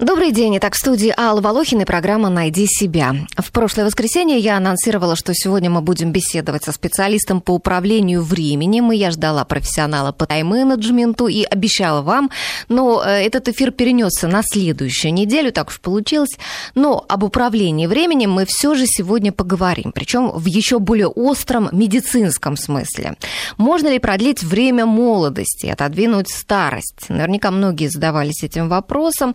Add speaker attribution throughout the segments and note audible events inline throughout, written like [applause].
Speaker 1: Добрый день. Итак, в студии Алла Волохина и программа «Найди себя». В прошлое воскресенье я анонсировала, что сегодня мы будем беседовать со специалистом по управлению временем, и я ждала профессионала по тайм-менеджменту и обещала вам, но э, этот эфир перенесся на следующую неделю, так уж получилось. Но об управлении временем мы все же сегодня поговорим, причем в еще более остром медицинском смысле. Можно ли продлить время молодости, отодвинуть старость? Наверняка многие задавались этим вопросом.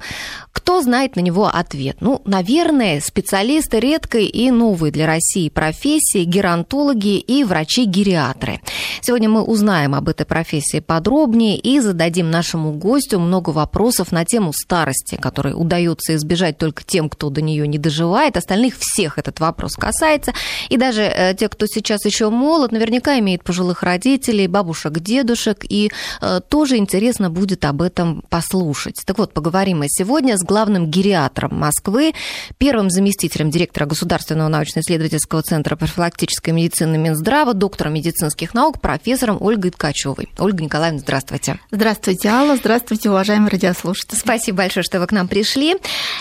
Speaker 1: Кто знает на него ответ? Ну, наверное, специалисты редкой и новой для России профессии, геронтологи и врачи-гериатры. Сегодня мы узнаем об этой профессии подробнее и зададим нашему гостю много вопросов на тему старости, которые удается избежать только тем, кто до нее не доживает. Остальных всех этот вопрос касается. И даже э, те, кто сейчас еще молод, наверняка имеет пожилых родителей, бабушек, дедушек, и э, тоже интересно будет об этом послушать. Так вот, поговорим мы сегодня с главным гериатром Москвы, первым заместителем директора Государственного научно-исследовательского центра профилактической медицины Минздрава, доктором медицинских наук, профессором Ольгой Ткачевой. Ольга Николаевна, здравствуйте.
Speaker 2: Здравствуйте, Алла. Здравствуйте, уважаемые радиослушатели.
Speaker 1: Спасибо большое, что вы к нам пришли.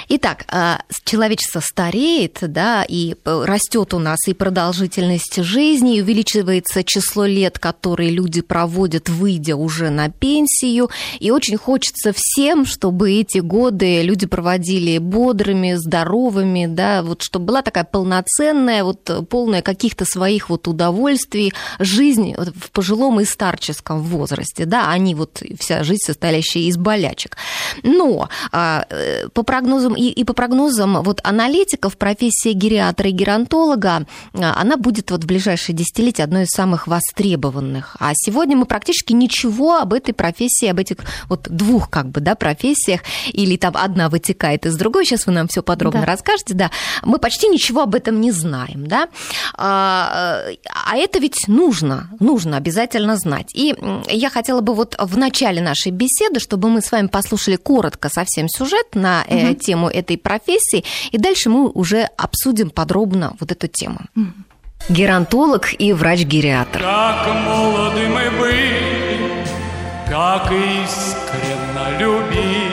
Speaker 1: Итак, а, человечество стареет, да, и растет у нас и продолжительность жизни, и увеличивается число лет, которые люди проводят, выйдя уже на пенсию. И очень хочется всем, чтобы эти годы люди проводили бодрыми, здоровыми, да, вот чтобы была такая полноценная, вот полная каких-то своих вот удовольствий жизнь в пожилом и старческом возрасте, да, они вот вся жизнь состоящая из болячек. Но а, э, по прогнозам и, и по прогнозам вот аналитиков профессия гериатра и геронтолога, а, она будет вот в ближайшие десятилетия одной из самых востребованных. А сегодня мы практически ничего об этой профессии, об этих вот двух как бы, да, профессиях или там одна одна вытекает из другой, сейчас вы нам все подробно да. расскажете, да, мы почти ничего об этом не знаем, да, а, а это ведь нужно, нужно обязательно знать. И я хотела бы вот в начале нашей беседы, чтобы мы с вами послушали коротко совсем сюжет на угу. тему этой профессии, и дальше мы уже обсудим подробно вот эту тему. Угу. Геронтолог и врач-гериатр.
Speaker 3: Как молоды мы были, как искренно любили,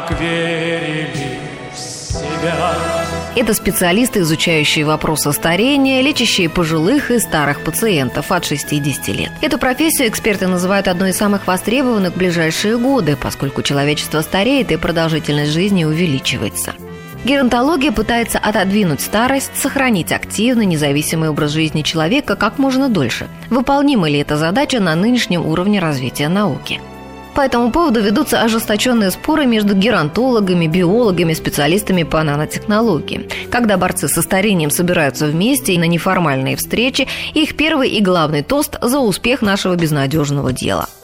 Speaker 3: как верили в себя.
Speaker 1: Это специалисты, изучающие вопросы старения, лечащие пожилых и старых пациентов от 60 лет. Эту профессию эксперты называют одной из самых востребованных в ближайшие годы, поскольку человечество стареет и продолжительность жизни увеличивается. Геронтология пытается отодвинуть старость, сохранить активный, независимый образ жизни человека как можно дольше. Выполнима ли эта задача на нынешнем уровне развития науки? По этому поводу ведутся ожесточенные споры между геронтологами, биологами, специалистами по нанотехнологии. Когда борцы со старением собираются вместе и на неформальные встречи, их первый и главный тост за успех нашего безнадежного дела –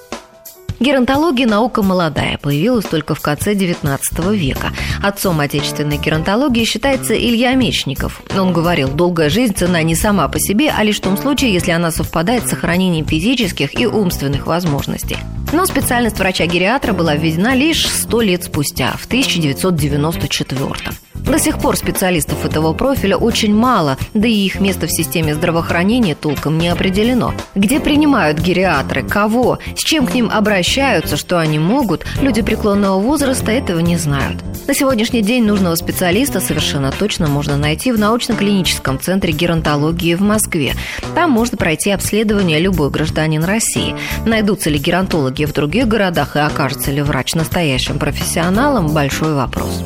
Speaker 1: Геронтология – наука молодая, появилась только в конце XIX века. Отцом отечественной геронтологии считается Илья Мечников. Он говорил, долгая жизнь цена не сама по себе, а лишь в том случае, если она совпадает с сохранением физических и умственных возможностей. Но специальность врача-гериатра была введена лишь сто лет спустя, в 1994 до сих пор специалистов этого профиля очень мало, да и их место в системе здравоохранения толком не определено. Где принимают гериатры, кого, с чем к ним обращаются, что они могут, люди преклонного возраста этого не знают. На сегодняшний день нужного специалиста совершенно точно можно найти в научно-клиническом центре геронтологии в Москве. Там можно пройти обследование любой гражданин России. Найдутся ли геронтологи в других городах и окажется ли врач настоящим профессионалом – большой вопрос.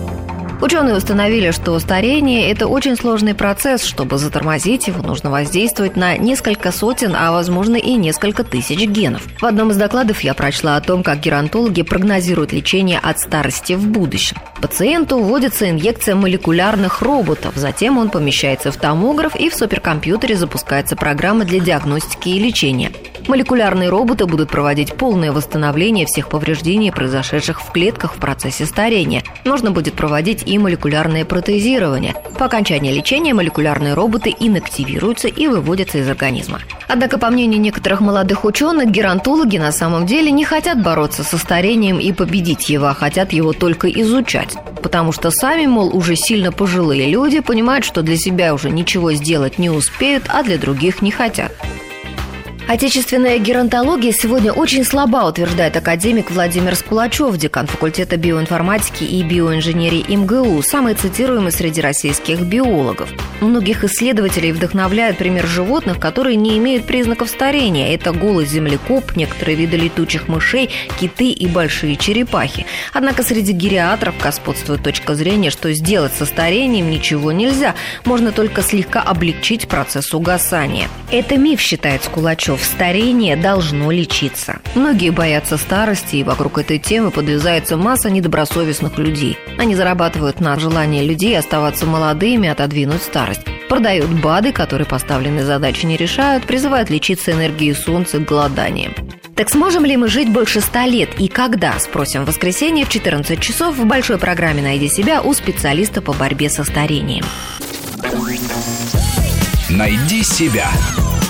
Speaker 1: Ученые установили, что старение – это очень сложный процесс. Чтобы затормозить его, нужно воздействовать на несколько сотен, а возможно и несколько тысяч генов. В одном из докладов я прочла о том, как геронтологи прогнозируют лечение от старости в будущем. Пациенту вводится инъекция молекулярных роботов, затем он помещается в томограф и в суперкомпьютере запускается программа для диагностики и лечения. Молекулярные роботы будут проводить полное восстановление всех повреждений, произошедших в клетках в процессе старения. Нужно будет проводить и молекулярное протезирование. По окончании лечения молекулярные роботы инактивируются и выводятся из организма. Однако, по мнению некоторых молодых ученых, геронтологи на самом деле не хотят бороться со старением и победить его, а хотят его только изучать. Потому что сами, мол, уже сильно пожилые люди понимают, что для себя уже ничего сделать не успеют, а для других не хотят. Отечественная геронтология сегодня очень слаба, утверждает академик Владимир Скулачев, декан факультета биоинформатики и биоинженерии МГУ, самый цитируемый среди российских биологов. Многих исследователей вдохновляет пример животных, которые не имеют признаков старения. Это голый землекоп, некоторые виды летучих мышей, киты и большие черепахи. Однако среди гериатров господствует точка зрения, что сделать со старением ничего нельзя, можно только слегка облегчить процесс угасания. Это миф, считает Скулачев старение должно лечиться. Многие боятся старости, и вокруг этой темы подвязается масса недобросовестных людей. Они зарабатывают на желание людей оставаться молодыми, отодвинуть старость. Продают БАДы, которые поставленные задачи не решают, призывают лечиться энергией солнца голоданием. Так сможем ли мы жить больше ста лет и когда? Спросим в воскресенье в 14 часов в большой программе «Найди себя» у специалиста по борьбе со старением.
Speaker 4: «Найди себя»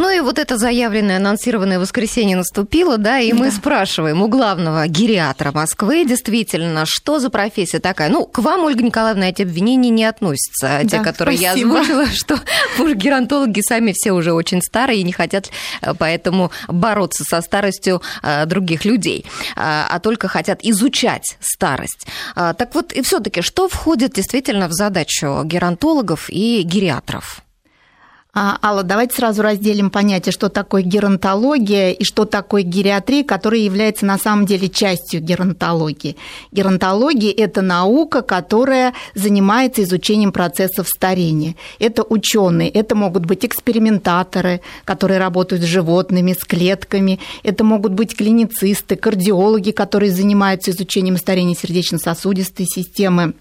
Speaker 1: Ну и вот это заявленное, анонсированное воскресенье наступило, да, и мы спрашиваем у главного гериатра Москвы, действительно, что за профессия такая? Ну, к вам, Ольга Николаевна, эти обвинения не относятся, да, те, которые спасибо. я озвучила, [laughs] что геронтологи сами все уже очень старые и не хотят э, поэтому бороться со старостью э, других людей, а, а только хотят изучать старость. А, так вот, и все таки что входит действительно в задачу геронтологов и гериатров?
Speaker 2: А, Алла, давайте сразу разделим понятие, что такое геронтология и что такое гериатрия, которая является на самом деле частью геронтологии. Геронтология – это наука, которая занимается изучением процессов старения. Это ученые, это могут быть экспериментаторы, которые работают с животными, с клетками, это могут быть клиницисты, кардиологи, которые занимаются изучением старения сердечно-сосудистой системы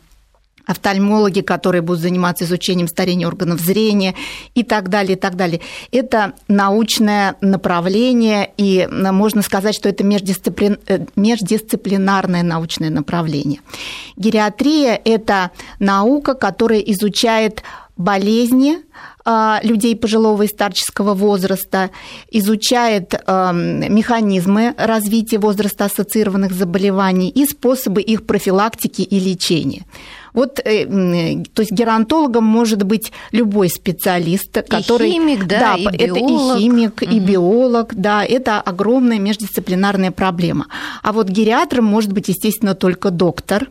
Speaker 2: офтальмологи, которые будут заниматься изучением старения органов зрения и так далее, и так далее. Это научное направление, и можно сказать, что это междисциплин... Э, междисциплинарное научное направление. Гериатрия – это наука, которая изучает болезни людей пожилого и старческого возраста, изучает механизмы развития возраста ассоциированных заболеваний и способы их профилактики и лечения. Вот, э, то есть геронтологом может быть любой специалист, который...
Speaker 1: И химик, да,
Speaker 2: да
Speaker 1: и
Speaker 2: это
Speaker 1: биолог.
Speaker 2: и химик, угу. и биолог, да, это огромная междисциплинарная проблема. А вот гериатром может быть, естественно, только доктор,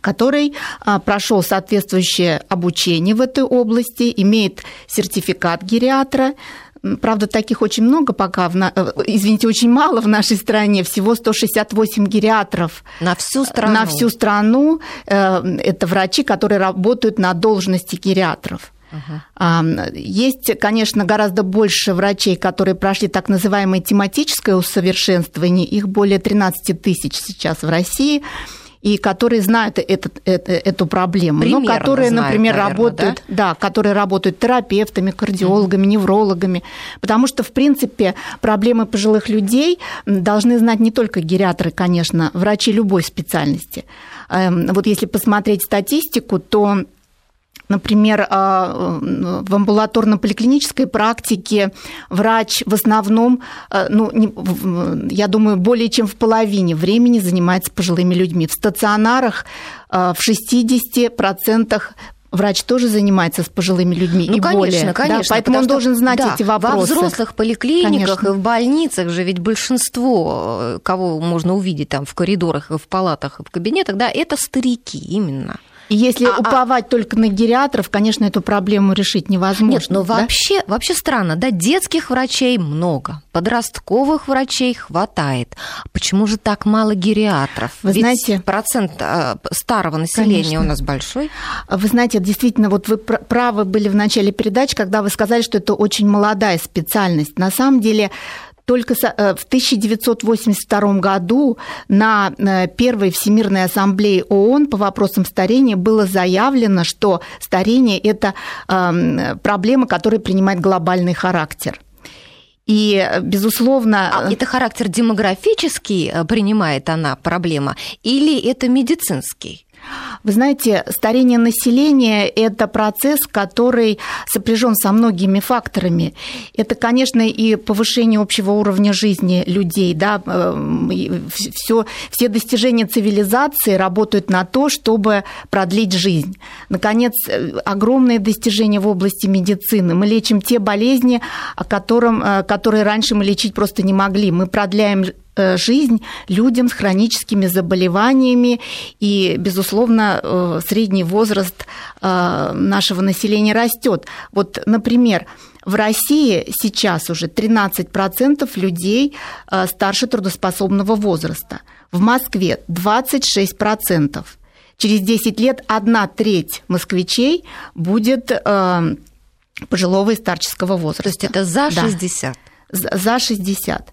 Speaker 2: который а, прошел соответствующее обучение в этой области, имеет сертификат гериатра, Правда, таких очень много пока, в. Э, извините, очень мало в нашей стране, всего 168 гериатров.
Speaker 1: На всю страну?
Speaker 2: На всю страну. Э, это врачи, которые работают на должности гериатров. Uh-huh. Есть, конечно, гораздо больше врачей, которые прошли так называемое тематическое усовершенствование. Их более 13 тысяч сейчас в России и которые знают этот, это, эту проблему,
Speaker 1: Примерно
Speaker 2: но которые,
Speaker 1: знают,
Speaker 2: например,
Speaker 1: наверное,
Speaker 2: работают, да? да, которые работают терапевтами, кардиологами, неврологами, потому что, в принципе, проблемы пожилых людей должны знать не только гериатры, конечно, врачи любой специальности. Эм, вот если посмотреть статистику, то Например, а, в амбулаторно-поликлинической практике врач в основном, а, ну, я думаю, более чем в половине времени занимается пожилыми людьми. В стационарах а, в 60% врач тоже занимается с пожилыми людьми
Speaker 1: ну,
Speaker 2: и
Speaker 1: конечно,
Speaker 2: более.
Speaker 1: Конечно,
Speaker 2: да, поэтому он должен знать
Speaker 1: да,
Speaker 2: эти вопросы.
Speaker 1: Во взрослых поликлиниках
Speaker 2: конечно.
Speaker 1: и в больницах же ведь большинство, э, кого можно увидеть там в коридорах, и в палатах, и в кабинетах, да, это старики именно.
Speaker 2: Если а, а уповать а... только на гериатров, конечно, эту проблему решить невозможно. Нет,
Speaker 1: но
Speaker 2: да?
Speaker 1: вообще, вообще странно, да, детских врачей много, подростковых врачей хватает. Почему же так мало гериатров?
Speaker 2: Вы
Speaker 1: Ведь
Speaker 2: знаете,
Speaker 1: процент а, старого населения
Speaker 2: конечно.
Speaker 1: у нас большой.
Speaker 2: Вы знаете, действительно, вот вы правы были в начале передачи, когда вы сказали, что это очень молодая специальность. На самом деле только э, в 1982 году на э, Первой Всемирной Ассамблее ООН по вопросам старения было заявлено, что старение – это эм, проблема, которая принимает глобальный характер. И, безусловно...
Speaker 1: А это характер демографический э, принимает она проблема или это медицинский?
Speaker 2: Вы знаете, старение населения – это процесс, который сопряжен со многими факторами. Это, конечно, и повышение общего уровня жизни людей. Да? Все, все достижения цивилизации работают на то, чтобы продлить жизнь. Наконец, огромные достижения в области медицины. Мы лечим те болезни, о котором, которые раньше мы лечить просто не могли. Мы продляем Э, жизнь людям с хроническими заболеваниями, и, безусловно, э, средний возраст э, нашего населения растет. Вот, например, в России сейчас уже 13% людей старше трудоспособного возраста. В Москве 26%. Через 10 лет одна треть москвичей будет пожилого и старческого возраста. То
Speaker 1: есть это за 60?
Speaker 2: Да за 60.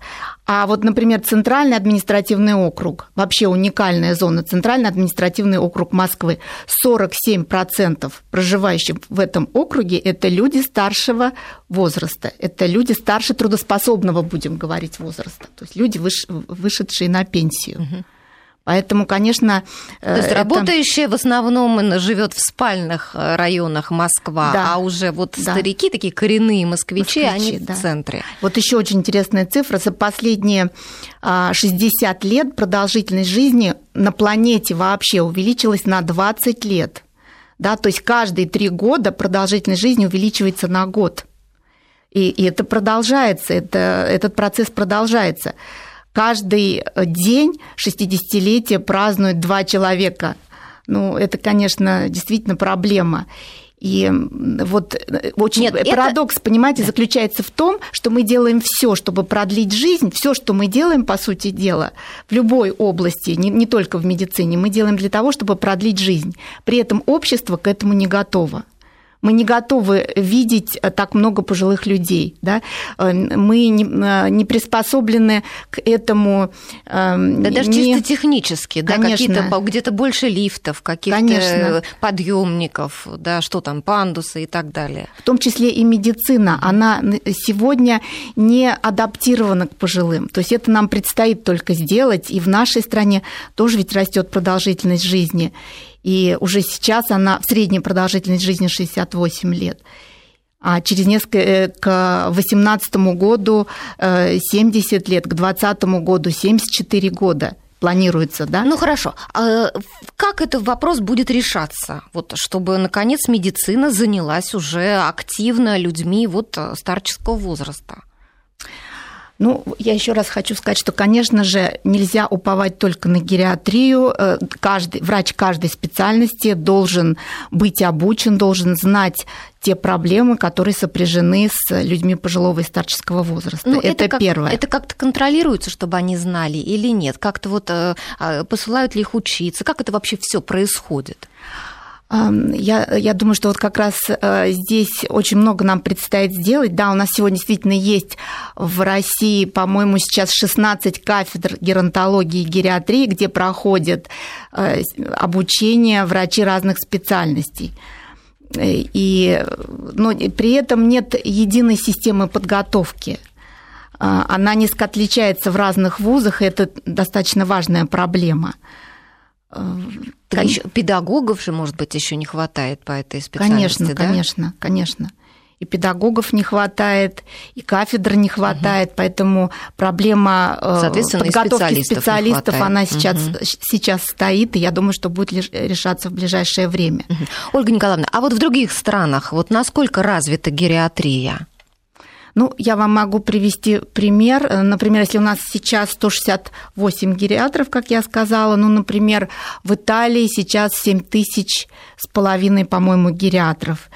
Speaker 2: А вот, например, Центральный административный округ, вообще уникальная зона, Центральный административный округ Москвы, 47% проживающих в этом округе – это люди старшего возраста, это люди старше трудоспособного, будем говорить, возраста, то есть люди, вышедшие на пенсию. Угу. Поэтому, конечно...
Speaker 1: То есть это... работающие в основном живет в спальных э, районах Москва, да. а уже вот да. старики, такие коренные москвичи, москвичи они да. в центре.
Speaker 2: Вот еще очень интересная цифра. За последние 60 а, лет продолжительность жизни на планете вообще увеличилась на 20 лет. Да, то есть каждые три года продолжительность жизни увеличивается на год. И, и это продолжается, это, этот процесс продолжается каждый э, день 60-летие празднуют два человека. Ну, это, конечно, действительно проблема. И вот э, очень Нет, парадокс, это... понимаете, заключается в том, что мы делаем все, чтобы продлить жизнь, все, что мы делаем, по сути дела, в любой области, не, не только в медицине, мы делаем для того, чтобы продлить жизнь. При этом общество к этому не готово мы не готовы видеть э, так много пожилых людей, да? Э, мы не, э, не приспособлены к этому.
Speaker 1: Эм, да не... даже чисто технически, да, какие-то где-то больше лифтов, каких-то подъемников, да, что там, пандусы и так далее.
Speaker 2: В том числе и медицина, она сегодня не адаптирована к пожилым. То есть это нам предстоит только сделать, и в нашей стране тоже ведь растет продолжительность жизни и уже сейчас она в средней продолжительность жизни 68 лет. А через несколько, э, к 2018 году 70 э, лет, к 2020 году 74 года планируется, да?
Speaker 1: Ну хорошо. А как этот вопрос будет решаться? Вот, чтобы, наконец, медицина занялась уже активно людьми вот э, старческого возраста.
Speaker 2: Ну, я еще раз хочу сказать, что, конечно же, нельзя уповать только на гериатрию. Э, каждый, врач каждой специальности должен быть обучен, должен знать те проблемы, которые сопряжены с людьми пожилого и старческого возраста. Ну, это, это как, первое.
Speaker 1: Это как-то контролируется, чтобы они знали или нет? Как-то вот э, а, посылают ли их учиться? Как это вообще все происходит?
Speaker 2: Я, я думаю, что вот как раз э, здесь очень много нам предстоит сделать. Да, у нас сегодня действительно есть в России, по-моему, сейчас 16 кафедр геронтологии и гериатрии, где проходят э, обучение врачи разных специальностей. И, но при этом нет единой системы подготовки. Она несколько отличается в разных вузах, и это достаточно важная проблема.
Speaker 1: Так еще педагогов же, может быть, еще не хватает по этой специальности,
Speaker 2: Конечно,
Speaker 1: да?
Speaker 2: конечно, конечно. И педагогов не хватает, и кафедр не хватает, угу. поэтому проблема э, подготовки специалистов, специалистов она сейчас, угу. сейчас стоит, и я думаю, что будет решаться в ближайшее время. Угу.
Speaker 1: Ольга Николаевна, а вот в других странах вот насколько развита гериатрия?
Speaker 2: Ну, я вам могу привести пример. Например, если у нас сейчас 168 гериатров, как я сказала, ну, например, в Италии сейчас 7 тысяч с половиной, по-моему, гериатров.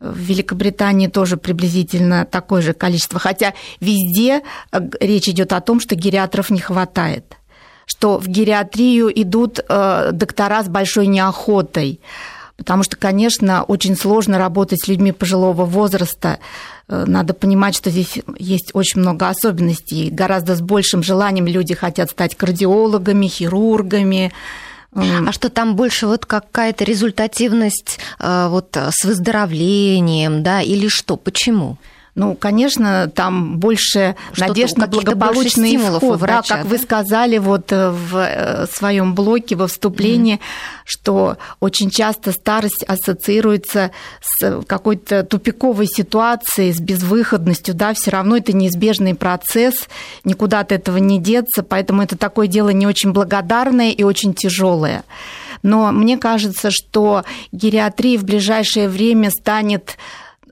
Speaker 2: В Великобритании тоже приблизительно такое же количество. Хотя везде э, речь идет о том, что гериатров не хватает что в гериатрию идут э, доктора с большой неохотой, потому что, конечно, очень сложно работать с людьми пожилого возраста, Э, надо понимать, что здесь есть очень много особенностей. Гораздо с большим желанием люди хотят стать кардиологами, хирургами.
Speaker 1: А что там больше вот какая-то результативность э, вот с выздоровлением, да, или что? Почему?
Speaker 2: Ну, конечно, там больше надежд на благополучный исход. Врача, да, как да? вы сказали вот э, в э, своем блоке во вступлении, mm-hmm. что очень часто старость ассоциируется с какой-то тупиковой ситуацией, с безвыходностью, да, все равно это неизбежный процесс, никуда от этого не деться, поэтому это такое дело не очень благодарное и очень тяжелое. Но мне кажется, что гериатрия в ближайшее время станет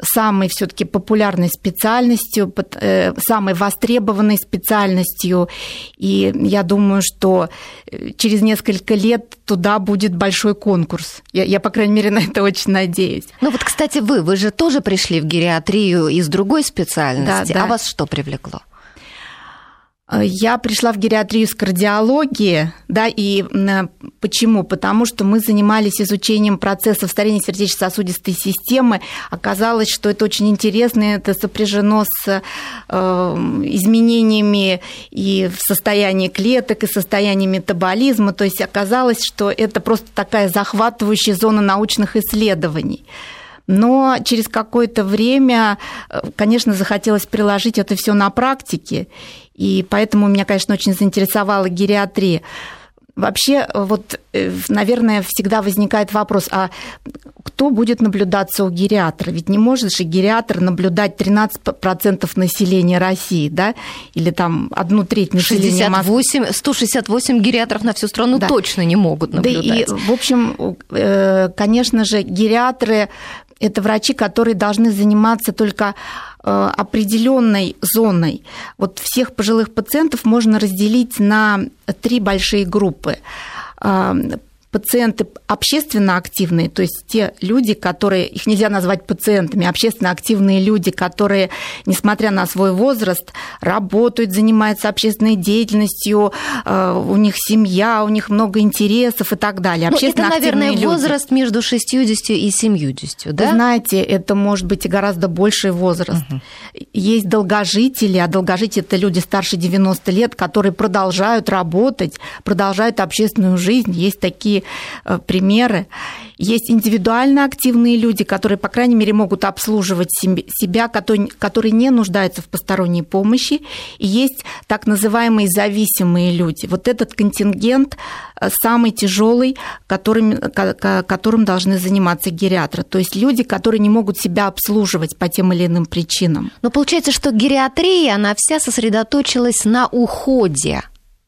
Speaker 2: самой все-таки популярной специальностью, э, самой востребованной специальностью. И я думаю, что э, через несколько лет туда будет большой конкурс. Я, я, по крайней мере, [laughs] на это очень надеюсь.
Speaker 1: Ну вот, кстати, вы, вы же тоже пришли в гериатрию из другой специальности. Да, да. А вас что привлекло?
Speaker 2: Э, я пришла в гериатрию с кардиологии, да, и почему? Потому что мы занимались изучением процессов старения сердечно-сосудистой системы. Оказалось, что это очень интересно, это сопряжено с э, изменениями и в состоянии клеток, и состоянии метаболизма. То есть оказалось, что это просто такая захватывающая зона научных исследований. Но через какое-то время, э, конечно, захотелось приложить это все на практике. И поэтому меня, конечно, очень заинтересовала гериатрия. Вообще, вот, э, наверное, всегда возникает вопрос, а кто будет наблюдаться у гериатра? Ведь не может же гериатр наблюдать 13% населения России, да? Или там одну треть населения
Speaker 1: 68, Москвы. 168 гериатров на всю страну да. точно не могут наблюдать.
Speaker 2: Да и, в общем, э, конечно же, гериатры – это врачи, которые должны заниматься только Э, определенной зоной. Вот всех пожилых пациентов можно разделить на три большие группы э, пациенты общественно активные, то есть те люди, которые, их нельзя назвать пациентами, общественно активные люди, которые, несмотря на свой возраст, работают, занимаются общественной деятельностью, э, у них семья, у них много интересов и так далее.
Speaker 1: Ну, это, наверное, люди. возраст между 60 и 70, да?
Speaker 2: Вы знаете, это может быть и гораздо больший возраст. Угу. Есть долгожители, а долгожители – это люди старше 90 лет, которые продолжают работать, продолжают общественную жизнь. Есть такие Э, примеры. Есть индивидуально активные люди, которые, по крайней мере, могут обслуживать себя, которые не нуждаются в посторонней помощи. И есть так называемые зависимые люди. Вот этот контингент э, самый тяжелый, которым, которым должны заниматься гериатры. То есть люди, которые не могут себя обслуживать по тем или иным причинам.
Speaker 1: Но получается, что гериатрия, она вся сосредоточилась на уходе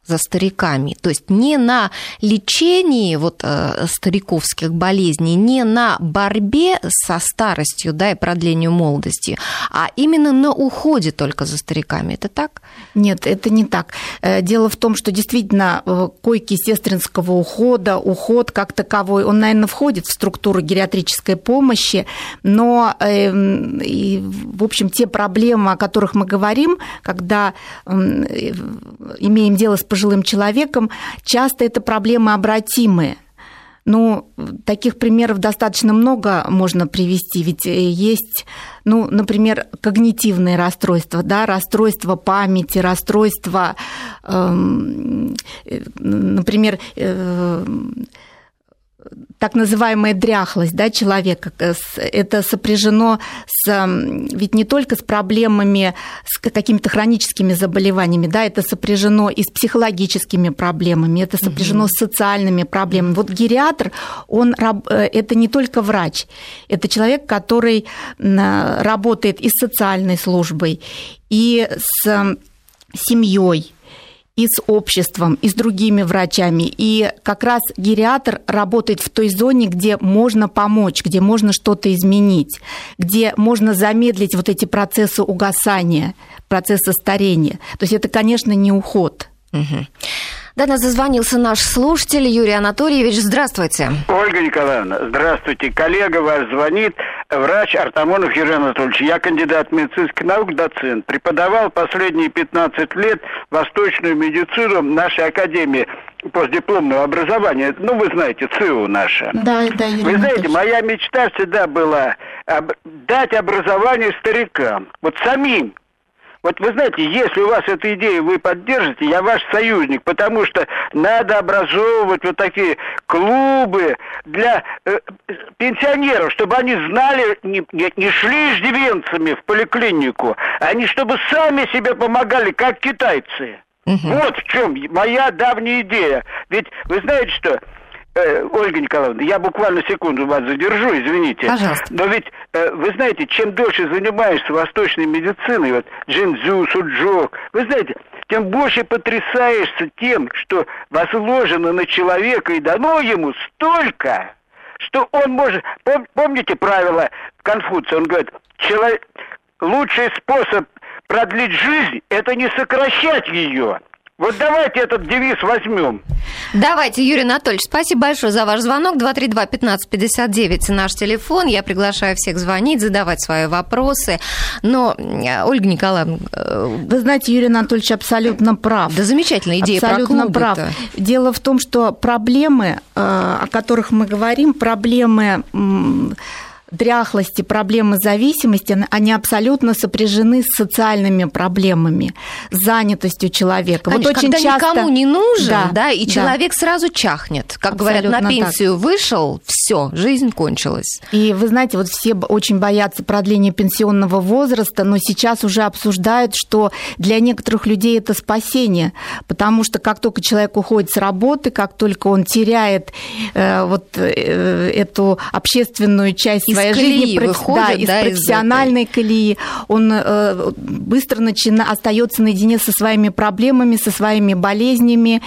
Speaker 1: за стариками. То есть не на лечении вот, э, стариковских болезней, не на борьбе со старостью да, и продлению молодости, а именно на уходе только за стариками. Это так?
Speaker 2: Нет, это не так. Э, дело в том, что действительно э, койки сестринского ухода, уход как таковой, он, наверное, входит в структуру гериатрической помощи, но, э, и, в общем, те проблемы, о которых мы говорим, когда э, имеем дело с пожилым человеком, часто это проблемы обратимые. Ну, таких примеров достаточно много можно привести, ведь э, есть, ну, например, когнитивные расстройства, да, расстройства памяти, расстройства, эм, э, например, э, так называемая дряхлость да, человека, это сопряжено с, ведь не только с проблемами, с какими-то хроническими заболеваниями, да, это сопряжено и с психологическими проблемами, это сопряжено угу. с социальными проблемами. Вот гериатр, он, э, это не только врач, это человек, который работает и с социальной службой, и с семьей, и с обществом, и с другими врачами. И как раз гериатр работает в той зоне, где можно помочь, где можно что-то изменить, где можно замедлить вот эти процессы угасания, процессы старения. То есть это, конечно, не уход.
Speaker 1: Угу. До нас зазвонился наш слушатель Юрий Анатольевич. Здравствуйте.
Speaker 5: Ольга Николаевна, здравствуйте. Коллега ваш звонит, врач Артамонов Юрий Анатольевич. Я кандидат медицинских наук, доцент. Преподавал последние 15 лет восточную медицину в нашей академии постдипломного образования. Ну, вы знаете, ЦИУ наша.
Speaker 2: Да, да, Юрий
Speaker 5: Вы знаете, моя мечта всегда была дать образование старикам. Вот самим Вот вы знаете, если у вас эта идея, вы поддержите, я ваш союзник, потому что надо образовывать вот такие клубы для э, пенсионеров, чтобы они знали, не, не, не шли иждивенцами в поликлинику, они чтобы сами себе помогали, как китайцы. Угу. Вот в чем моя давняя идея. Ведь вы знаете что? Э, Ольга Николаевна, я буквально секунду вас задержу, извините.
Speaker 1: Пожалуйста.
Speaker 5: Но ведь, э, вы знаете, чем дольше занимаешься восточной медициной, вот джинзу, суджок, вы знаете, тем больше потрясаешься тем, что возложено на человека и дано ему столько, что он может... Помните правило Конфуция? Он говорит, человек... лучший способ продлить жизнь – это не сокращать ее, вот давайте этот девиз возьмем.
Speaker 1: Давайте, Юрий Анатольевич, спасибо большое за ваш звонок. 232-1559 наш телефон. Я приглашаю всех звонить, задавать свои вопросы. Но, э, Ольга Николаевна...
Speaker 2: Э, Вы знаете, Юрий Анатольевич абсолютно прав.
Speaker 1: Да замечательная идея
Speaker 2: абсолютно про прав. Дело в том, что проблемы, э, о которых мы говорим, проблемы дряхлости, проблемы зависимости, они абсолютно сопряжены с социальными проблемами, с занятостью человека.
Speaker 1: Конечно, вот очень когда часто... никому не нужен, да, да и да. человек сразу чахнет. Как абсолютно говорят, на пенсию так. вышел, все, жизнь кончилась.
Speaker 2: И вы знаете, вот все очень боятся продления пенсионного возраста, но сейчас уже обсуждают, что для некоторых людей это спасение, потому что как только человек уходит с работы, как только он теряет э, вот э, эту общественную часть своей жизни,
Speaker 1: выходит, да,
Speaker 2: из да, профессиональной из колеи, он э, быстро начина, остается наедине со своими проблемами, со своими болезнями,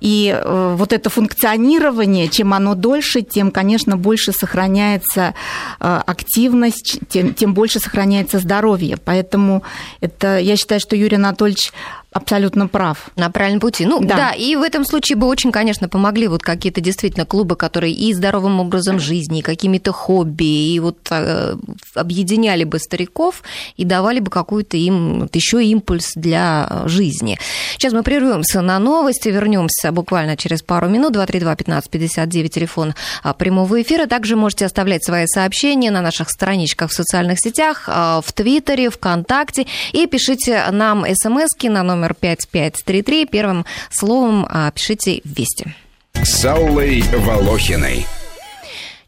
Speaker 2: и э, вот это функционирование, чем оно дольше, тем, конечно, больше сохраняется э, активность, тем, тем больше сохраняется здоровье. Поэтому это, я считаю, что Юрий Анатольевич абсолютно прав.
Speaker 1: На правильном пути. Ну да. да, и в этом случае бы очень, конечно, помогли вот какие-то действительно клубы, которые и здоровым образом жизни, и какими-то хобби, и вот э, объединяли бы стариков и давали бы какую-то им вот, еще импульс для жизни. Сейчас мы прервемся на новости, вернемся буквально через пару минут. 232-1559, телефон а, прямого эфира. Также можете оставлять свои сообщения на наших страничках в социальных сетях, а, в Твиттере, ВКонтакте, и пишите нам смс на номер номер 5533. Первым словом а, пишите «Вести».
Speaker 4: С Аллой Волохиной.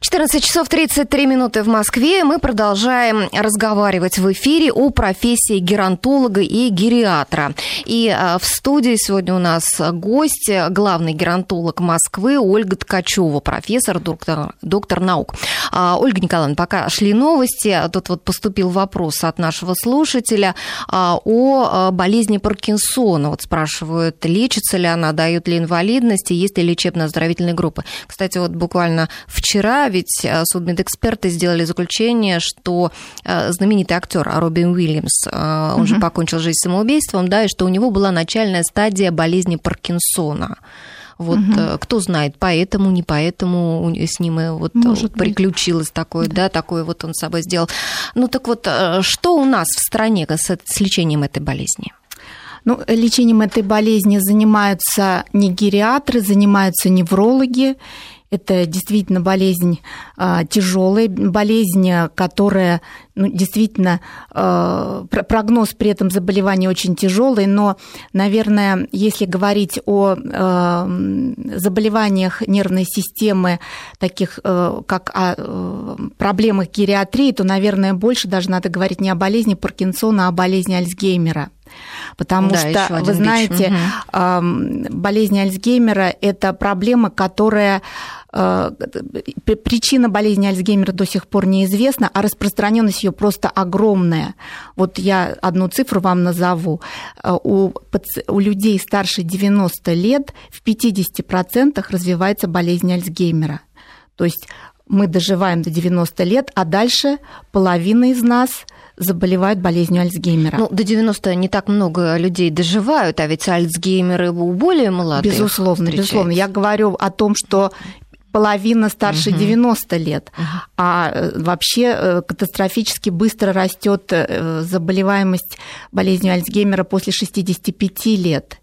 Speaker 1: 14 часов 33 минуты в Москве. Мы продолжаем разговаривать в эфире о профессии геронтолога и гериатра. И а, в студии сегодня у нас гость, главный геронтолог Москвы Ольга Ткачева, профессор, доктор, доктор наук. А, Ольга Николаевна, пока шли новости, тут вот поступил вопрос от нашего слушателя а, о болезни Паркинсона. Вот спрашивают, лечится ли она, дают ли инвалидность, и есть ли лечебно-оздоровительные группы. Кстати, вот буквально вчера ведь э, судмедэксперты сделали заключение, что э, знаменитый актер Робин Уильямс, э, он угу. же покончил жизнь самоубийством, да, и что у него была начальная стадия болезни Паркинсона. Вот угу. кто знает, поэтому, не поэтому с ним вот Может приключилось быть. такое, да. да, такое вот он с собой сделал. Ну так вот, что у нас в стране с, с лечением этой болезни?
Speaker 2: Ну, лечением этой болезни занимаются не гериатры, занимаются неврологи. Это действительно болезнь э, тяжелая, болезнь, которая ну, действительно э, прогноз при этом заболевания очень тяжелый, но, наверное, если говорить о э, заболеваниях нервной системы, таких как о проблемах гериатрии, то, наверное, больше даже надо говорить не о болезни Паркинсона, а о болезни Альцгеймера. Потому да, что, вы знаете, угу. болезнь Альцгеймера – это проблема, которая Э, причина болезни Альцгеймера до сих пор неизвестна, а распространенность ее просто огромная. Вот я одну цифру вам назову. Э, у, у людей старше 90 лет в 50% развивается болезнь Альцгеймера. То есть мы доживаем до 90 лет, а дальше половина из нас заболевают болезнью Альцгеймера.
Speaker 1: Ну, до 90 не так много людей доживают, а ведь Альцгеймеры у более молодых
Speaker 2: Безусловно, безусловно. Я говорю о том, что половина старше угу. 90 лет. Угу. А э, вообще э, катастрофически быстро растет э, заболеваемость болезнью Альцгеймера после 65 лет.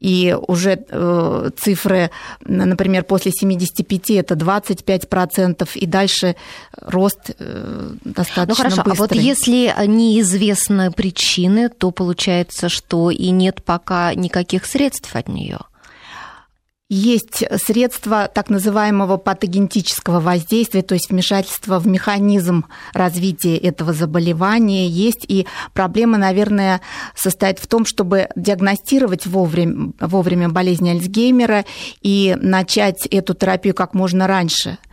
Speaker 2: И уже э, цифры, например, после 75 это 25%, и дальше рост э, достаточно ну, хорошо, быстрый.
Speaker 1: А вот если неизвестны причины, то получается, что и нет пока никаких средств от нее.
Speaker 2: Есть средства так называемого патогенетического воздействия, то есть вмешательства в механизм развития этого заболевания. Есть и проблема, наверное, состоит в том, чтобы диагностировать вовремя, вовремя болезнь Альцгеймера и начать эту терапию как можно раньше –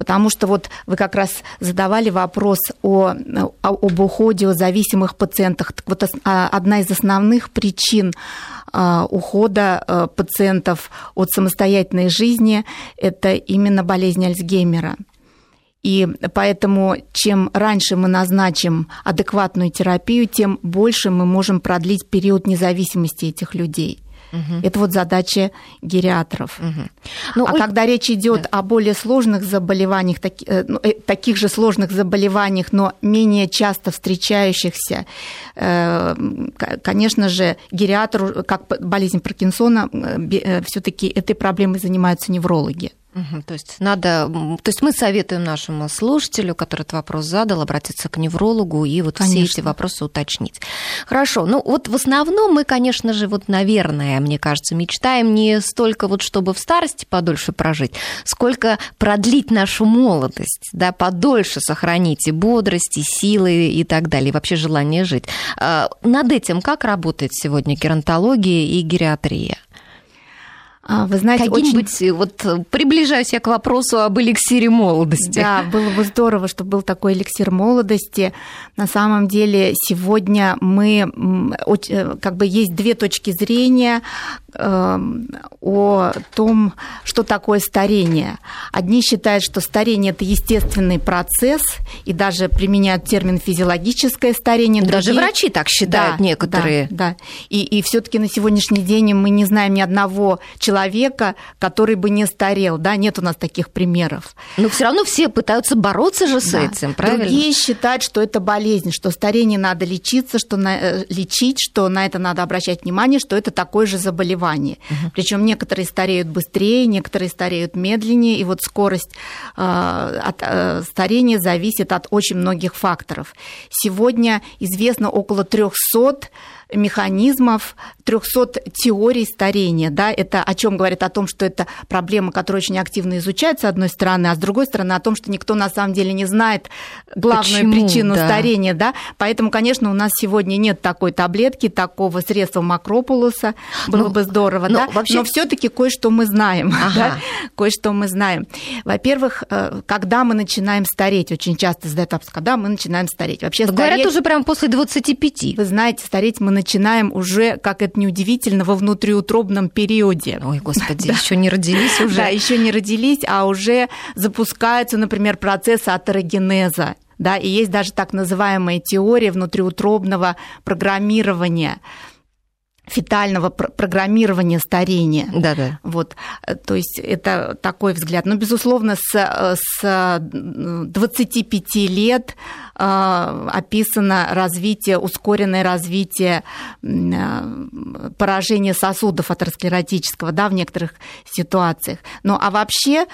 Speaker 2: Потому что вот вы как раз задавали вопрос о, об уходе, о зависимых пациентах. Так вот, а, одна из основных причин а, ухода а, пациентов от самостоятельной жизни – это именно болезнь Альцгеймера. И поэтому чем раньше мы назначим адекватную терапию, тем больше мы можем продлить период независимости этих людей – Угу. Это вот задача гериатров. Угу. Ну, а ой... когда речь идет да. о более сложных заболеваниях, так, э, ну, э, таких же сложных заболеваниях, но менее часто встречающихся, э, конечно же, гериатр, как болезнь Паркинсона, все-таки этой проблемой занимаются неврологи.
Speaker 1: Угу, то есть надо, то есть мы советуем нашему слушателю, который этот вопрос задал, обратиться к неврологу и вот конечно. все эти вопросы уточнить. Хорошо, ну вот в основном мы, конечно же, вот, наверное, мне кажется, мечтаем не столько вот, чтобы в старости подольше прожить, сколько продлить нашу молодость, да, подольше сохранить и бодрость, и силы и так далее, и вообще желание жить. А, над этим как работает сегодня геронтология и гериатрия?
Speaker 2: А, вы знаете,
Speaker 1: Каким-нибудь, очень... вот приближаюсь я к вопросу об эликсире молодости.
Speaker 2: Да, [laughs] было бы здорово, чтобы был такой эликсир молодости. На самом деле сегодня мы, э, как бы есть две точки зрения эм, о том, что такое старение. Одни считают, что старение – это естественный процесс, и даже применяют термин физиологическое старение.
Speaker 1: Другие... Даже врачи так считают да, некоторые.
Speaker 2: Да, да. И, и все таки на сегодняшний день мы не знаем ни одного человека, человека, который бы не старел, да, нет у нас таких примеров.
Speaker 1: Но все равно все пытаются бороться же с да. этим, правильно?
Speaker 2: Другие считают, что это болезнь, что старение надо лечиться, что на, э, лечить, что на это надо обращать внимание, что это такое же заболевание. Угу. Причем некоторые стареют быстрее, некоторые стареют медленнее, и вот скорость э, от э, старения зависит от очень многих факторов. Сегодня известно около 300 механизмов, 300 теорий старения. Да? Это о чем говорит о том, что это проблема, которая очень активно изучается, с одной стороны, а с другой стороны, о том, что никто на самом деле не знает главную Почему? причину да. старения. Да? Поэтому, конечно, у нас сегодня нет такой таблетки, такого средства макропулуса. Было ну, бы здорово, но, ну, да? Вообще... но все-таки кое-что мы знаем. [laughs] Ага. Да? Кое-что мы знаем. Во-первых, э, когда мы начинаем стареть, очень часто задают вопрос, когда мы начинаем стареть.
Speaker 1: Вообще, Говорят, стареть... уже прям после 25.
Speaker 2: Вы знаете, стареть мы начинаем уже, как это неудивительно, во внутриутробном периоде.
Speaker 1: Ой, господи, да. еще не родились [laughs] уже.
Speaker 2: Да, еще не родились, а уже запускаются, например, процессы атерогенеза. Да, и есть даже так называемая теория внутриутробного программирования фетального программирования старения.
Speaker 1: Да, да.
Speaker 2: Вот, э, то есть это такой взгляд. Но, безусловно, с, э, с 25 лет э, описано развитие, ускоренное развитие поражения сосудов атеросклеротического да, в некоторых ситуациях. Ну а вообще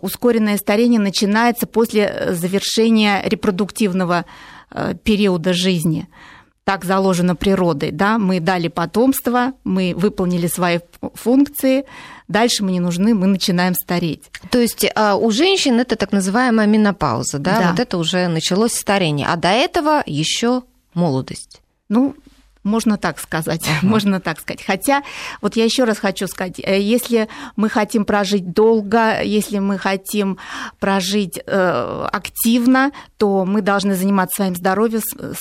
Speaker 2: ускоренное старение начинается после завершения репродуктивного периода жизни так заложено природой, да, мы дали потомство, мы выполнили свои функции, дальше мы не нужны, мы начинаем стареть.
Speaker 1: То есть а, у женщин это так называемая менопауза, да, да. вот это уже началось старение, а до этого еще молодость.
Speaker 2: Ну, можно так сказать, uh-huh. можно так сказать. Хотя, вот я еще раз хочу сказать, э, если мы хотим прожить долго, если мы хотим прожить э, активно, то мы должны заниматься своим здоровьем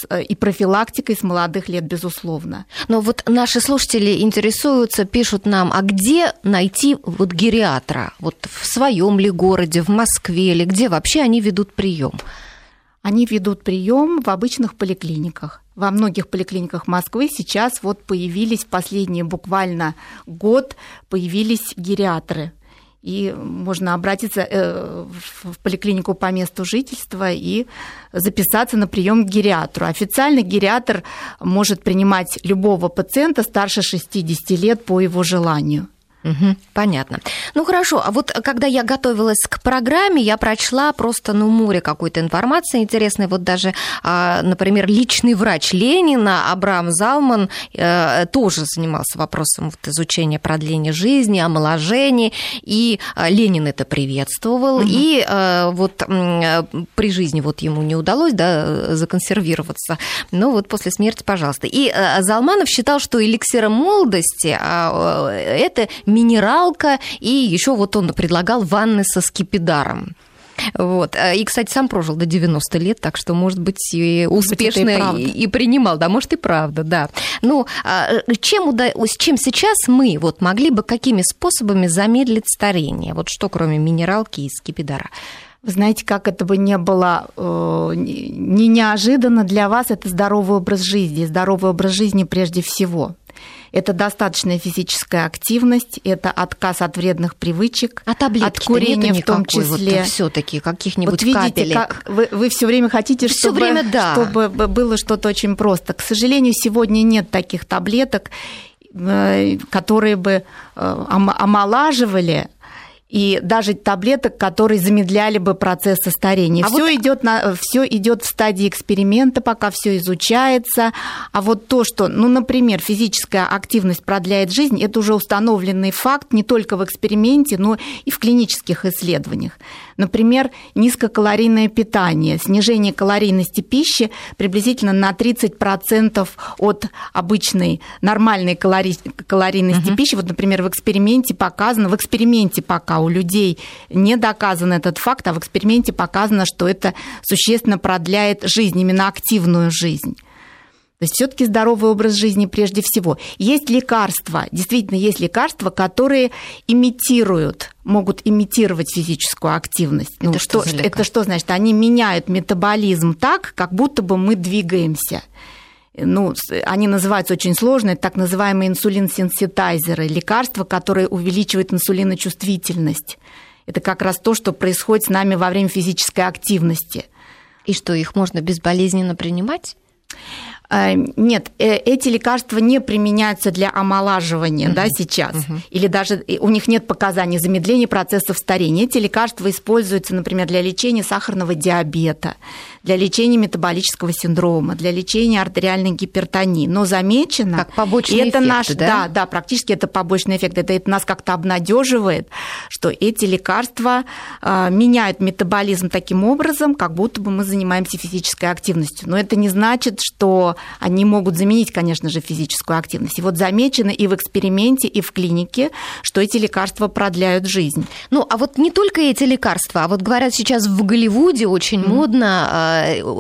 Speaker 2: э, и профилактикой с молодых лет, безусловно.
Speaker 1: Но вот наши слушатели интересуются, пишут нам, а где найти вот гериатра? Вот в своем ли городе, в Москве или где вообще они ведут прием?
Speaker 2: Они ведут прием в обычных поликлиниках во многих поликлиниках Москвы сейчас вот появились последние буквально год появились гериатры. и можно обратиться э, в поликлинику по месту жительства и записаться на прием к гериатру. Официально гериатр может принимать любого пациента старше 60 лет по его желанию.
Speaker 1: Угу, понятно. Ну хорошо, а вот когда я готовилась к программе, я прочла просто ну море какой-то информации интересной. Вот даже, а, например, личный врач Ленина Абрам Залман э, тоже занимался вопросом вот изучения продления жизни, омоложения, и а, Ленин это приветствовал, угу. и э, вот при жизни вот ему не удалось да, законсервироваться, но вот после смерти, пожалуйста. И э, Залманов считал, что эликсиром молодости а, это минералка, и еще вот он предлагал ванны со скипидаром. Вот. И, кстати, сам прожил до 90 лет, так что, может быть, и успешно и, и, и принимал. Да, может, и правда, да. Ну, а, чем, с чем сейчас мы вот могли бы, какими способами замедлить старение? Вот что, кроме минералки и скипидара?
Speaker 2: Вы знаете, как это бы не было э, не неожиданно для вас, это здоровый образ жизни. Здоровый образ жизни прежде всего. Это достаточная физическая активность, это отказ от вредных привычек,
Speaker 1: а от курения в том числе.
Speaker 2: Вот все-таки каких-нибудь вот видите, капелек. Как вы, вы все время хотите,
Speaker 1: всё
Speaker 2: чтобы,
Speaker 1: время, да.
Speaker 2: чтобы было что-то очень просто. К сожалению, сегодня нет таких таблеток, э, которые бы э, омолаживали и даже таблеток, которые замедляли бы процесс старения. А все вот... идет на все идет в стадии эксперимента, пока все изучается. А вот то, что, ну, например, физическая активность продляет жизнь, это уже установленный факт не только в эксперименте, но и в клинических исследованиях. Например, низкокалорийное питание, снижение калорийности пищи приблизительно на 30% от обычной нормальной калори... калорийности угу. пищи. Вот, например, в эксперименте показано, в эксперименте пока у людей не доказан этот факт, а в эксперименте показано, что это существенно продляет жизнь, именно активную жизнь. То есть все-таки здоровый образ жизни прежде всего. Есть лекарства, действительно есть лекарства, которые имитируют, могут имитировать физическую активность.
Speaker 1: Это ну, что,
Speaker 2: что это что значит? Они меняют метаболизм так, как будто бы мы двигаемся ну, они называются очень сложные, так называемые инсулин-сенситайзеры, лекарства, которые увеличивают инсулиночувствительность. Это как раз то, что происходит с нами во время физической активности.
Speaker 1: И что, их можно безболезненно принимать?
Speaker 2: Э, нет, э, эти лекарства не применяются для омолаживания uh-huh. да, сейчас. Uh-huh. Или даже у них нет показаний замедления процессов старения. Эти лекарства используются, например, для лечения сахарного диабета, для лечения метаболического синдрома, для лечения артериальной гипертонии. Но замечено...
Speaker 1: Как побочный
Speaker 2: это
Speaker 1: эффект,
Speaker 2: наш,
Speaker 1: да?
Speaker 2: Да, да, практически это побочный эффект. Это, это нас как-то обнадеживает, что эти лекарства э, меняют метаболизм таким образом, как будто бы мы занимаемся физической активностью. Но это не значит, что они могут заменить, конечно же, физическую активность. И вот замечено и в эксперименте, и в клинике, что эти лекарства продляют жизнь.
Speaker 1: Ну, а вот не только эти лекарства, а вот говорят сейчас в Голливуде очень mm-hmm. модно э,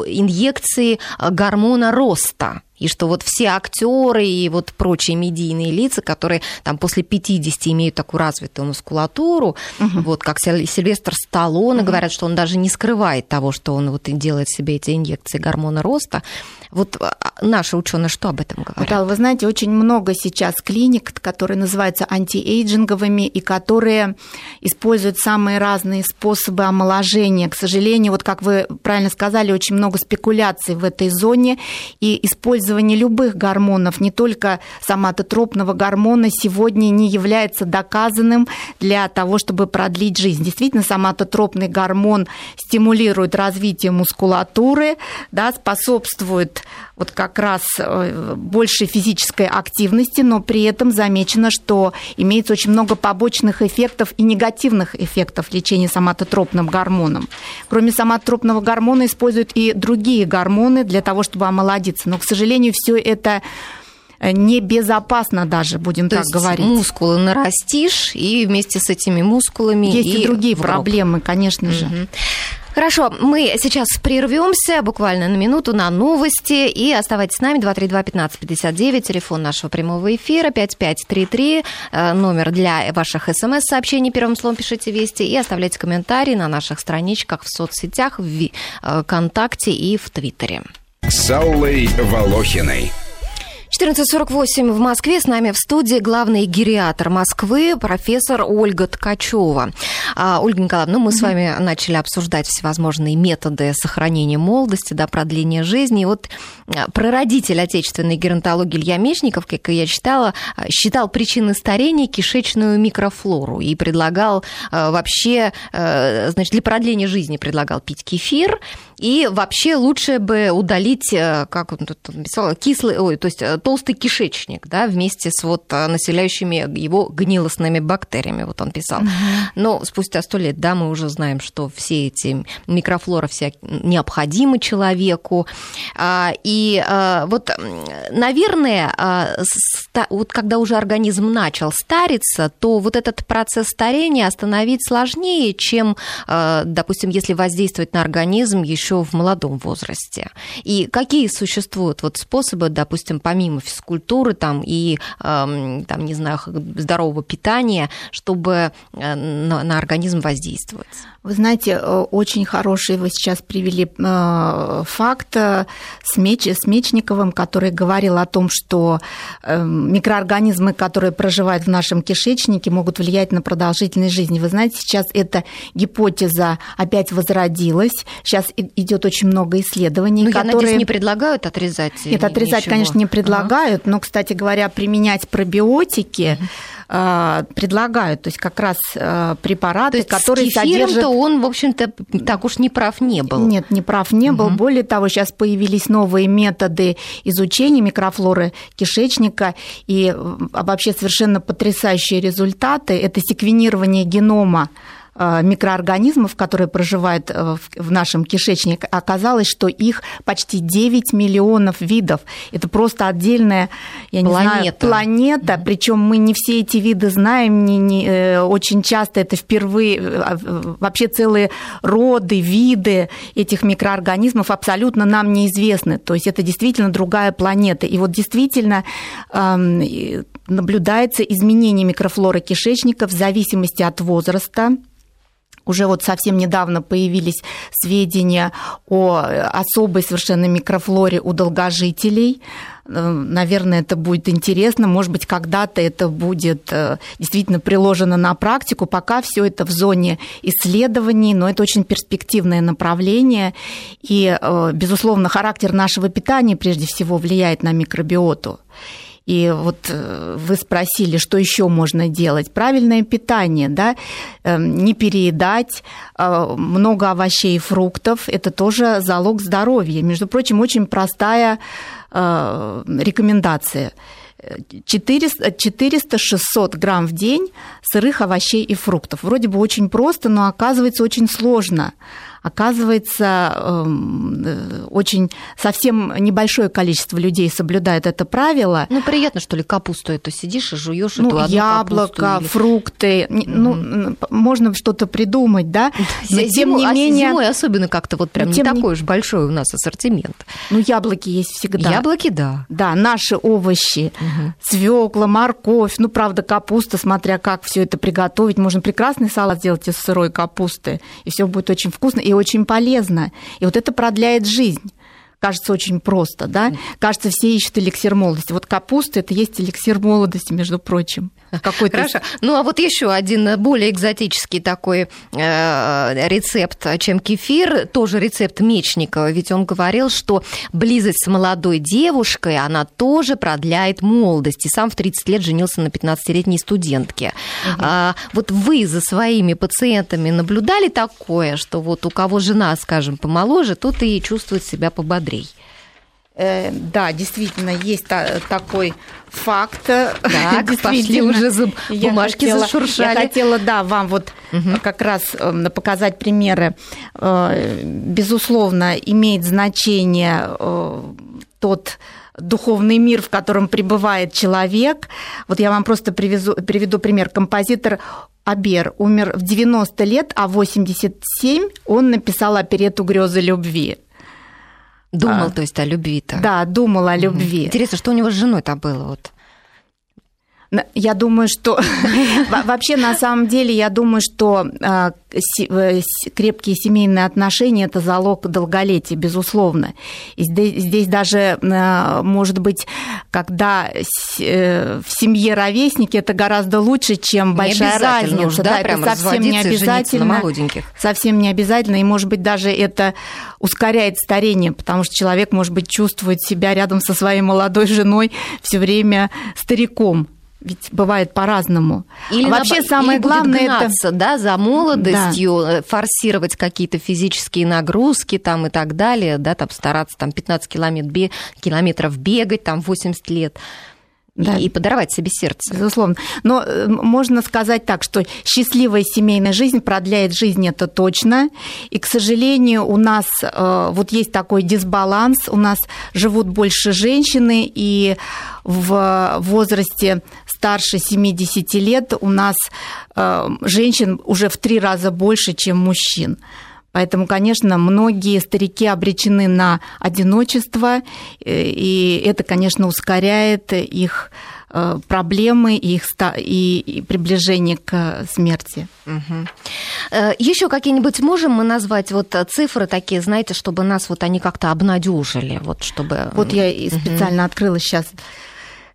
Speaker 1: инъекции гормона роста и что вот все актеры и вот прочие медийные лица, которые там после 50 имеют такую развитую мускулатуру, угу. вот как Сильвестр Сталлоне, угу. говорят, что он даже не скрывает того, что он вот делает себе эти инъекции гормона роста. Вот а, наши ученые что об этом говорят?
Speaker 2: Да, вы знаете, очень много сейчас клиник, которые называются антиэйджинговыми и которые используют самые разные способы омоложения. К сожалению, вот как вы правильно сказали, очень много спекуляций в этой зоне и используют использование любых гормонов, не только соматотропного гормона, сегодня не является доказанным для того, чтобы продлить жизнь. Действительно, соматотропный гормон стимулирует развитие мускулатуры, да, способствует вот как раз э, большей физической активности, но при этом замечено, что имеется очень много побочных эффектов и негативных эффектов лечения соматотропным гормоном. Кроме соматотропного гормона используют и другие гормоны для того, чтобы омолодиться. Но, к сожалению, все это э, небезопасно даже, будем
Speaker 1: То
Speaker 2: так
Speaker 1: есть
Speaker 2: говорить.
Speaker 1: Мускулы нарастишь, и вместе с этими мускулами.
Speaker 2: Есть
Speaker 1: и,
Speaker 2: и другие проблемы, конечно же. Угу.
Speaker 1: Хорошо, мы сейчас прервемся буквально на минуту на новости и оставайтесь с нами 232-1559, телефон нашего прямого эфира 5533, э, номер для ваших смс-сообщений, первым словом пишите «Вести» и оставляйте комментарии на наших страничках в соцсетях, в э, ВКонтакте и в Твиттере.
Speaker 4: С Аллой Волохиной.
Speaker 1: 14.48 в Москве. С нами в студии главный гериатор Москвы, профессор Ольга Ткачева. А, Ольга Николаевна, ну, мы mm-hmm. с вами начали обсуждать всевозможные методы сохранения молодости, да, продления жизни. И вот а, прародитель отечественной геронтологии Илья Мечников, как я читала, а, считал причиной старения кишечную микрофлору и предлагал вообще, значит, для продления жизни предлагал пить кефир, и вообще лучше бы удалить, как он тут написал, кислый, ой, то есть толстый кишечник, да, вместе с вот а, населяющими его гнилостными бактериями, вот он писал. Но спустя сто лет, да, мы уже знаем, что все эти микрофлора вся необходимы человеку. А, и вот, наверное, вот когда уже организм начал стариться, то вот этот процесс старения остановить сложнее, чем, допустим, если воздействовать на организм еще в молодом возрасте. И какие существуют вот способы, допустим, помимо физкультуры там, и, там, не знаю, здорового питания, чтобы э, на, на организм воздействовать?
Speaker 2: Вы знаете, э, очень хороший вы сейчас привели э, факт с, Меч, с Мечниковым, который говорил о том, что микроорганизмы, которые проживают в нашем кишечнике, могут влиять на продолжительность жизни. Вы знаете, сейчас эта гипотеза опять возродилась. Сейчас идет очень много исследований,
Speaker 1: ну,
Speaker 2: которые...
Speaker 1: я надеюсь, не предлагают отрезать
Speaker 2: Нет, отрезать, ничего. конечно, не предлагают предлагают, но, кстати говоря, применять пробиотики э, предлагают, то есть как раз э, препараты,
Speaker 1: то
Speaker 2: которые
Speaker 1: с содержат... он, в общем-то, так уж не прав не был.
Speaker 2: Нет, не прав не был. Угу. Более того, сейчас появились новые методы изучения микрофлоры кишечника, и вообще совершенно потрясающие результаты. Это секвенирование генома микроорганизмов, которые проживают э, в нашем кишечнике, оказалось, что их почти 9 миллионов видов. Это просто отдельная, я не планета. знаю, планета. Mm-hmm. Причем мы не все эти виды знаем, не, не, э, очень часто это впервые вообще целые роды, виды этих микроорганизмов абсолютно нам неизвестны. То есть это действительно другая планета. И вот действительно эм, наблюдается изменение микрофлоры кишечника в зависимости от возраста уже вот совсем недавно появились сведения о особой совершенно микрофлоре у долгожителей. Э, наверное, это будет интересно. Может быть, когда-то это будет э, действительно приложено на практику. Пока все это в зоне исследований, но это очень перспективное направление. И, э, безусловно, характер нашего питания прежде всего влияет на микробиоту. И вот э, вы спросили, что еще можно делать. Правильное питание, да, эм, не переедать, э, много овощей и фруктов, это тоже залог здоровья. Между прочим, очень простая э, рекомендация. 400-600 грамм в день сырых овощей и фруктов. Вроде бы очень просто, но оказывается очень сложно оказывается, эм, э, очень совсем небольшое количество людей соблюдает это правило.
Speaker 1: Ну, приятно, что ли, капусту эту сидишь и жуешь
Speaker 2: ну,
Speaker 1: эту одну
Speaker 2: яблоко,
Speaker 1: или...
Speaker 2: фрукты. Mm-hmm. Ну, можно что-то придумать, да?
Speaker 1: Но тем зимой, не а менее... А зимой особенно как-то вот прям не такой уж большой у нас ассортимент.
Speaker 2: Ну, яблоки есть всегда.
Speaker 1: Яблоки, да.
Speaker 2: Да, наши овощи, угу. свекла, морковь, ну, правда, капуста, смотря как все это приготовить. Можно прекрасный салат сделать из сырой капусты, и все будет очень вкусно и очень полезно. И вот это продляет жизнь кажется очень просто, да? Кажется, все ищут эликсир молодости. Вот капуста – это есть эликсир молодости, между прочим. [laughs]
Speaker 1: Какой-то... Хорошо. Ну, а вот еще один более экзотический такой э, рецепт, чем кефир, тоже рецепт Мечникова, ведь он говорил, что близость с молодой девушкой, она тоже продляет молодость, и сам в 30 лет женился на 15-летней студентке. Угу. А, вот вы за своими пациентами наблюдали такое, что вот у кого жена, скажем, помоложе, тот и чувствует себя пободрей?
Speaker 2: Э, да, действительно, есть такой факт.
Speaker 1: Так, [laughs] пошли уже зуб, бумажки
Speaker 2: я хотела,
Speaker 1: зашуршали.
Speaker 2: Я хотела, да, вам вот угу. как раз эм, показать примеры. Э, безусловно, имеет значение э, тот духовный мир, в котором пребывает человек. Вот я вам просто привезу, приведу пример. Композитор Абер умер в 90 лет, а в 87 он написал оперету «Грезы любви».
Speaker 1: Думал, а, то есть, о любви-то.
Speaker 2: Да, думал о любви.
Speaker 1: Интересно, что у него с женой-то было? Вот?
Speaker 2: Я думаю, что [laughs] вообще на самом деле, я думаю, что а, крепкие семейные отношения – это залог долголетия, безусловно. И здесь, здесь даже, а, может быть, когда э, в семье ровесники, это гораздо лучше, чем большая разница.
Speaker 1: Уж, да, да, это совсем не обязательно.
Speaker 2: Совсем не обязательно. И, может быть, даже это ускоряет старение, потому что человек, может быть, чувствует себя рядом со своей молодой женой все время стариком. Ведь бывает по-разному.
Speaker 1: Или а вообще на... самое или главное гнаться, это да, за молодостью, да. Э, форсировать какие-то физические нагрузки там и так далее, да, там стараться там 15 километров, километров бегать там 80 лет да. и подорвать себе сердце.
Speaker 2: Безусловно. Но э, можно сказать так, что счастливая семейная жизнь продляет жизнь, это точно. И, к сожалению, у нас э, вот есть такой дисбаланс, у нас живут больше женщины, и в возрасте старше 70 лет у нас э, женщин уже в три раза больше, чем мужчин. Поэтому, конечно, многие старики обречены на одиночество, э, и это, конечно, ускоряет их э, проблемы и их и приближение к смерти.
Speaker 1: Угу. Еще какие-нибудь можем мы назвать вот цифры такие, знаете, чтобы нас вот они как-то обнадежили, вот чтобы.
Speaker 2: Вот я и специально угу. открыла сейчас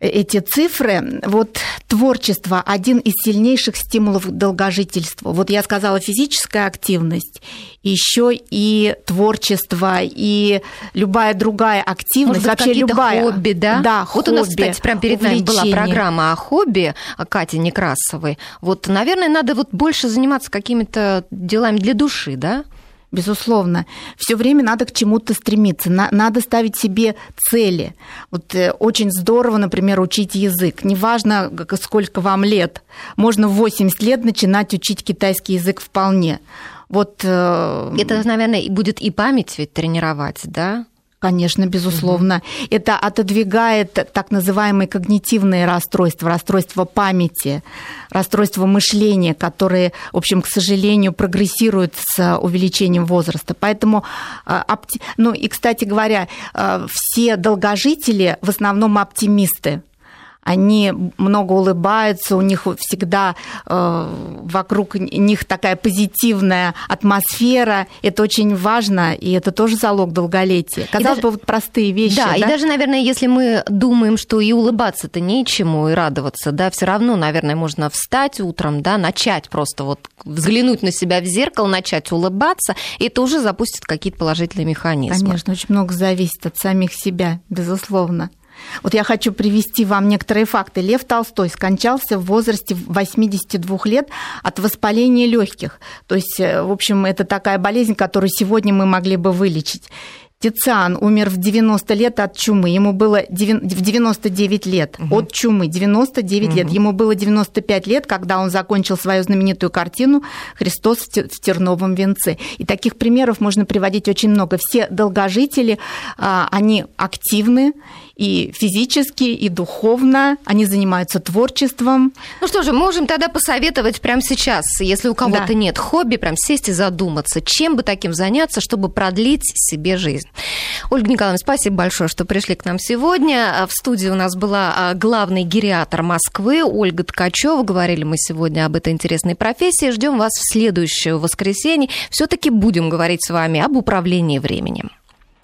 Speaker 2: эти цифры. Вот творчество – один из сильнейших стимулов долгожительства. Вот я сказала физическая активность, еще и творчество, и любая другая активность,
Speaker 1: Может, вообще любая. хобби, да?
Speaker 2: Да,
Speaker 1: Вот
Speaker 2: хобби,
Speaker 1: у нас, кстати, прямо перед увлечение. нами была программа о хобби Кати Некрасовой. Вот, наверное, надо вот больше заниматься какими-то делами для души, да?
Speaker 2: Безусловно. Все время надо к чему-то стремиться, надо ставить себе цели. Вот э, очень здорово, например, учить язык. Неважно, сколько вам лет. Можно в 80 лет начинать учить китайский язык вполне. Вот,
Speaker 1: э, Это, наверное, будет и память ведь тренировать, да?
Speaker 2: Конечно, безусловно. Угу. Это отодвигает так называемые когнитивные расстройства, расстройства памяти, расстройства мышления, которые, в общем, к сожалению, прогрессируют с увеличением возраста. Поэтому, а, ну и, кстати говоря, а, все долгожители в основном оптимисты они много улыбаются, у них всегда э, вокруг них такая позитивная атмосфера. Это очень важно, и это тоже залог долголетия. Казалось даже, бы, вот простые вещи.
Speaker 1: Да,
Speaker 2: да,
Speaker 1: и даже, наверное, если мы думаем, что и улыбаться-то нечему, и радоваться, да, все равно, наверное, можно встать утром, да, начать просто вот взглянуть на себя в зеркало, начать улыбаться, и это уже запустит какие-то положительные механизмы.
Speaker 2: Конечно, очень много зависит от самих себя, безусловно. Вот я хочу привести вам некоторые факты. Лев Толстой скончался в возрасте 82 лет от воспаления легких. То есть, э, в общем, это такая болезнь, которую сегодня мы могли бы вылечить. Тициан умер в 90 лет от чумы. Ему было в 99 лет угу. от чумы. 99 угу. лет. Ему было 95 лет, когда он закончил свою знаменитую картину «Христос в терновом венце». И таких примеров можно приводить очень много. Все долгожители, а, они активны, и физически, и духовно. Они занимаются творчеством.
Speaker 1: Ну что же, можем тогда посоветовать прямо сейчас, если у кого-то да. нет хобби, прям сесть и задуматься, чем бы таким заняться, чтобы продлить себе жизнь. Ольга Николаевна, спасибо большое, что пришли к нам сегодня. В студии у нас была а, главный гериатор Москвы Ольга Ткачева. Говорили мы сегодня об этой интересной профессии. Ждем вас в следующее воскресенье. Все-таки будем говорить с вами об управлении временем.